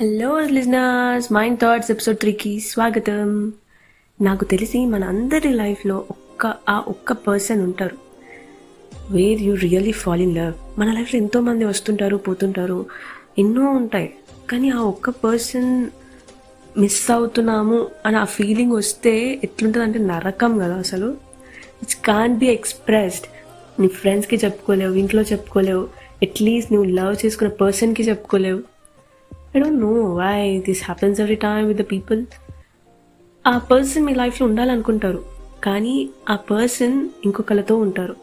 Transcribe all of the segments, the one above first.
Hello listeners mind thoughts episode త్రీకి స్వాగతం నాకు తెలిసి మన అందరి లైఫ్లో ఒక్క ఆ ఒక్క పర్సన్ ఉంటారు. Where you really fall in love మన లైఫ్లో ఎంతోమంది వస్తుంటారు పోతుంటారు. ఎన్నో ఉంటాయి. కానీ ఆ ఒక్క పర్సన్ మిస్ అవుతున్నాము అని ఆ ఫీలింగ్ వస్తే ఎట్లుంటుంది అంటే నరకం కదా అసలు. ఇట్స్ కాన్ బి ఎక్స్ప్రెస్డ్ నీ ఫ్రెండ్స్కి చెప్పుకోలేవు ఇంట్లో చెప్పుకోలేవు. అట్లీస్ట్ నువ్వు లవ్ చేసుకున్న పర్సన్కి చెప్పుకోలేవు. I don't know why this happens every time with the people ఆ పర్సన్ మీ లైఫ్లో ఉండాలనుకుంటారు కానీ ఆ పర్సన్ ఇంకొకరితో ఉంటారు.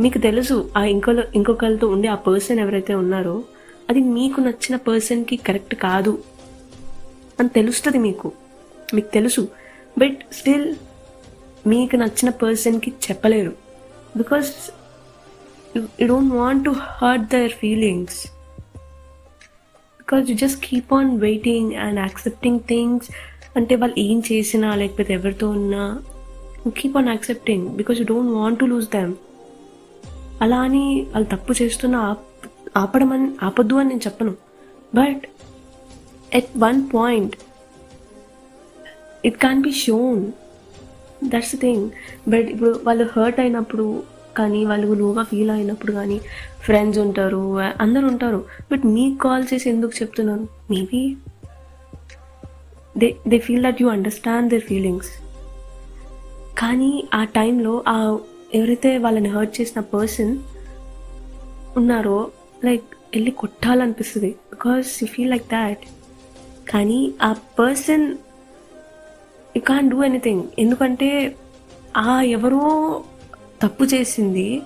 మీకు తెలుసు ఆ ఇంకో ఇంకొకరితో ఉండే ఆ పర్సన్ ఎవరైతే ఉన్నారో అది మీకు నచ్చిన పర్సన్కి కరెక్ట్ కాదు అని తెలుస్తుంది మీకు. మీకు తెలుసు బట్ స్టిల్ మీకు నచ్చిన పర్సన్కి చెప్పలేరు. Because you don't want to hurt their feelings because you just keep on waiting and accepting things అంటే వాళ్ళు ఏం చేసినా లేకపోతే ఎవరితో ఉన్నా keep on accepting because you don't want to lose them అలా అని వాళ్ళు తప్పు చేస్తున్నా ఆపడం అని ఆపద్దు అని నేను చెప్పను. But at one point it can be shown that's thing but ఇప్పుడు వాళ్ళు హర్ట్ అయినప్పుడు కానీ వాళ్ళు లోగా ఫీల్ అయినప్పుడు కానీ ఫ్రెండ్స్ ఉంటారు అందరు ఉంటారు. బట్ మీకు కాల్ చేసి ఎందుకు చెప్తున్నాను? Maybe they they feel that you understand their feelings కానీ ఆ టైంలో ఆ ఎవరైతే వాళ్ళని హర్ట్ చేసిన పర్సన్ ఉన్నారో లైక్ వెళ్ళి కొట్టాలనిపిస్తుంది. Because you feel like that కానీ ఆ person you can do anything ఎందుకంటే ఆ ఎవరో తప్పు చేసింది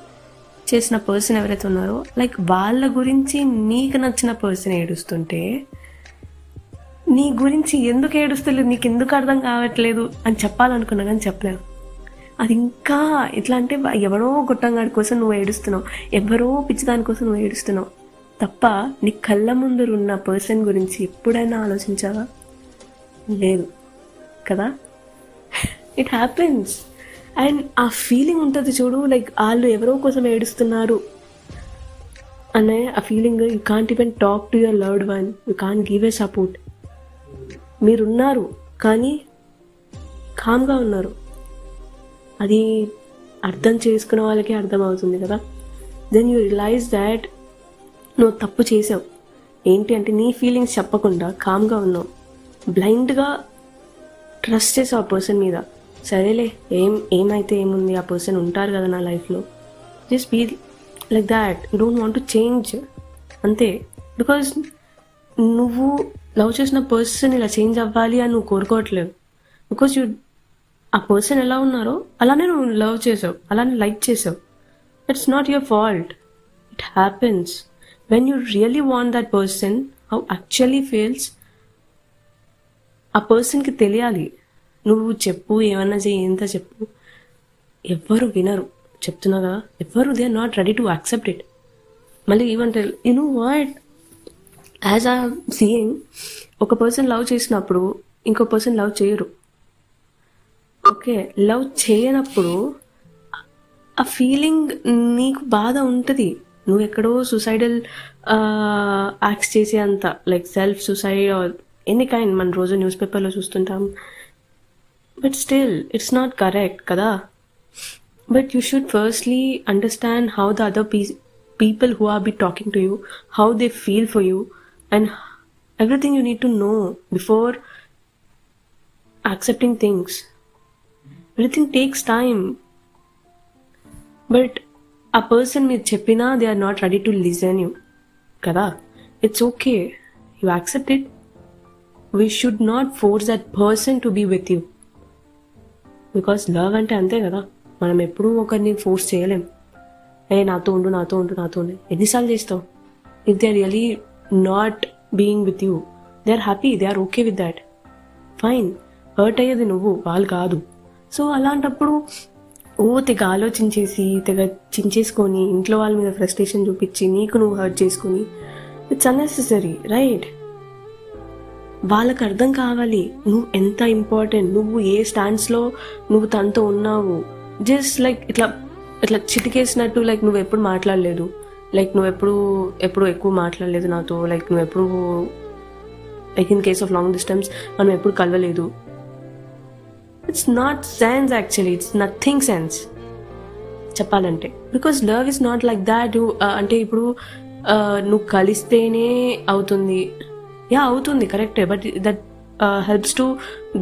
చేసిన పర్సన్ ఎవరైతే ఉన్నారో లైక్ వాళ్ళ గురించి నీకు నచ్చిన పర్సన్ ఏడుస్తుంటే నీ గురించి ఎందుకు ఏడుస్తలేదు నీకు ఎందుకు అర్థం కావట్లేదు అని చెప్పాలనుకున్నా కానీ చెప్పలేదు అది ఇంకా ఎట్లా అంటే ఎవరో గొట్టంగాడి కోసం నువ్వు ఏడుస్తున్నావు ఎవరో పిచ్చిదాని కోసం నువ్వు ఏడుస్తున్నావు. తప్ప నీ కళ్ళ ముందర ఉన్న పర్సన్ గురించి ఎప్పుడైనా ఆలోచించావా? లేదు. కదా? ఇట్ హ్యాపెన్స్ అండ్ ఆ ఫీలింగ్ ఉంటుంది చూడు లైక్ వాళ్ళు ఎవరో కోసం ఏడుస్తున్నారు అనే ఆ feeling you can't even talk to your loved one you can't give a support మీరున్నారు కానీ కామ్గా ఉన్నారు. అది అర్థం చేసుకున్న వాళ్ళకి అర్థమవుతుంది కదా. దెన్ యూ రియలైజ్ దాట్ నువ్వు తప్పు చేసావు. ఏంటి అంటే నీ ఫీలింగ్స్ చెప్పకుండా కామ్గా ఉన్నావు. బ్లైండ్గా ట్రస్ట్ చేసావు ఆ పర్సన్ మీద. సరేలే ఏం ఏమైతే ఏముంది ఆ పర్సన్ ఉంటారు కదా నా లైఫ్లో just be like that don't want to change అంతే. బికాజ్ నువ్వు లవ్ చేసిన పర్సన్ ఇలా చేంజ్ అవ్వాలి అని నువ్వు కోరుకోవట్లేదు. బికాజ్ యూ ఆ పర్సన్ ఎలా ఉన్నారో అలానే నువ్వు లవ్ చేసావు అలానే లైక్ చేసావు. It's not your fault it happens when you really want that person how actually feels ఆ పర్సన్కి తెలియాలి. నువ్వు చెప్పు ఏమన్నా చెయ్యి ఎంత చెప్పు. ఎవ్వరు వినరు. చెప్తున్నా కదా ఎవ్వరు they are not ready to accept it మళ్ళీ ఏమంటారు you know what as a seeing ఒక పర్సన్ లవ్ చేసినప్పుడు ఇంకో పర్సన్ లవ్ చేయరు. ఓకే లవ్ చేయనప్పుడు ఆ ఫీలింగ్ నీకు బాధ ఉంటుంది. నువ్వు ఎక్కడో సూసైడల్ యాక్ట్స్ చేసే అంత like self suicide any kind మన రోజు న్యూస్ పేపర్లో చూస్తుంటాం. but still it's not correct కదా but you should firstly understand how the other p people who are be talking to you how they feel for you and everything you need to know before accepting things everything takes time but ఆ person మీరు చెప్పినా they are not ready to listen you కదా it's okay you accept it we should not force that person to be with you Because love అంటే అంతే కదా. మనం ఎప్పుడూ ఒకరిని ఫోర్స్ చేయలేం. ఏ నాతో ఉండు నాతో ఉండు నాతో ఉండు. ఎన్నిసార్లు చేస్తావు? If they are really not being with you they are happy they are okay with that fine hurt అయ్యేది నువ్వు వాళ్ళు కాదు. సో అలాంటప్పుడు ఓ తెగ ఆలోచించేసి తెగ చించేసుకొని ఇంట్లో వాళ్ళ మీద ఫ్రస్ట్రేషన్ చూపించి నీకు నువ్వు హర్ట్ చేసుకొని ఇట్స్ అన్నెసెసరీ రైట్ వాళ్ళకి అర్థం కావాలి. నువ్వు ఎంత ఇంపార్టెంట్ నువ్వు ఏ స్టాండ్స్లో నువ్వు తనతో ఉన్నావు. జస్ట్ లైక్ ఇట్లా ఇట్లా చిటికేసినట్టు లైక్ నువ్వు ఎప్పుడు మాట్లాడలేదు. లైక్ నువ్వు ఎప్పుడు ఎప్పుడు ఎక్కువ మాట్లాడలేదు నాతో. లైక్ నువ్వు ఎప్పుడు like in case of long distance మనం ఎప్పుడు కలవలేదు. It's not sense actually it's nothing sense చెప్పాలంటే. Because love is not like that అంటే ఇప్పుడు uh, నువ్వు కలిస్తేనే అవుతుంది. యా అవుతుంది కరెక్టే. But that helps to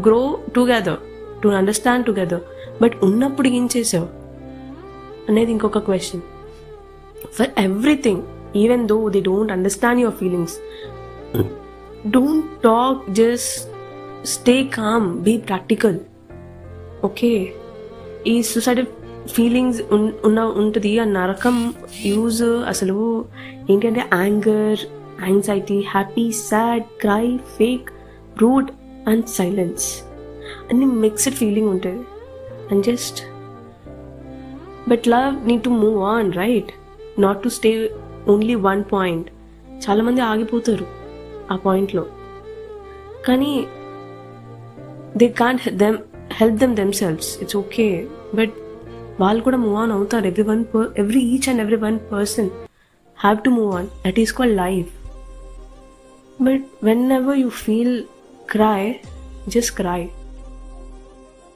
grow together to understand together but ఉన్నప్పుడు ఏం చేసావు? అనేది ఇంకొక question for everything even though they don't understand your feelings don't talk just stay calm be practical okay ఈ సూసైడ్ ఫీలింగ్స్ ఉన్న ఉంటుంది ఆ నరకం యూజ్ అసలు ఏంటంటే anger anxiety happy sad cry fake rude and silence అన్ని మిక్స్డ్ ఫీలింగ్ ఉంటుంది. And just but love need to move on right not to stay only one point చాలామంది ఆగిపోతారు ఆ పాయింట్లో కానీ they can't them help them themselves it's okay but వాళ్ళు కూడా move on అవుతారు. Every one every each and every one person have to move on that is called life but whenever you feel cry just cry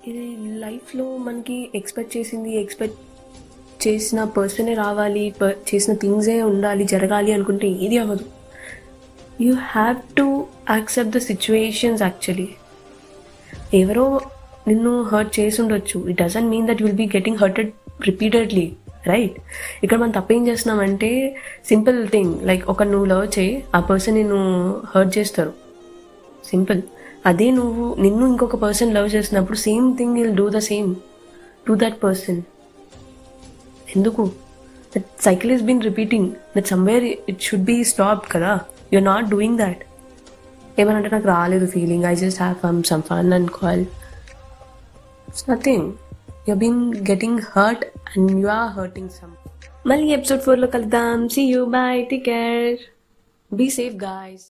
ఇది లైఫ్లో మనకి expect చేసింది expect చేసిన పర్సనే రావాలి చేసిన థింగ్సే ఉండాలి జరగాలి అనుకుంటే ఏది అవ్వదు. You have to accept the situations actually ఎవరో నిన్ను హర్ట్ చేసి ఉండొచ్చు. It doesn't mean that will be getting hurted repeatedly right ఇక్కడ మనం తప్పేం చేస్తున్నామంటే సింపుల్ థింగ్ లైక్ ఒక నువ్వు లవ్ చేయి ఆ పర్సన్ నిన్ను హర్ట్ చేస్తారు. సింపుల్ అదే నువ్వు నిన్ను ఇంకొక పర్సన్ లవ్ చేసినప్పుడు same thing will do the same to that person ఎందుకు? That cycle is been repeating that somewhere it should be stop కదా. యూఆర్ నాట్ డూయింగ్ దాట్ ఏమనంటే నాకు రాలేదు feeling I just have some some fun and call it's nothing you been getting hurt and you are hurting some మళ్ళీ episode ఫోర్లో కలుద్దాం. See you bye take care be safe guys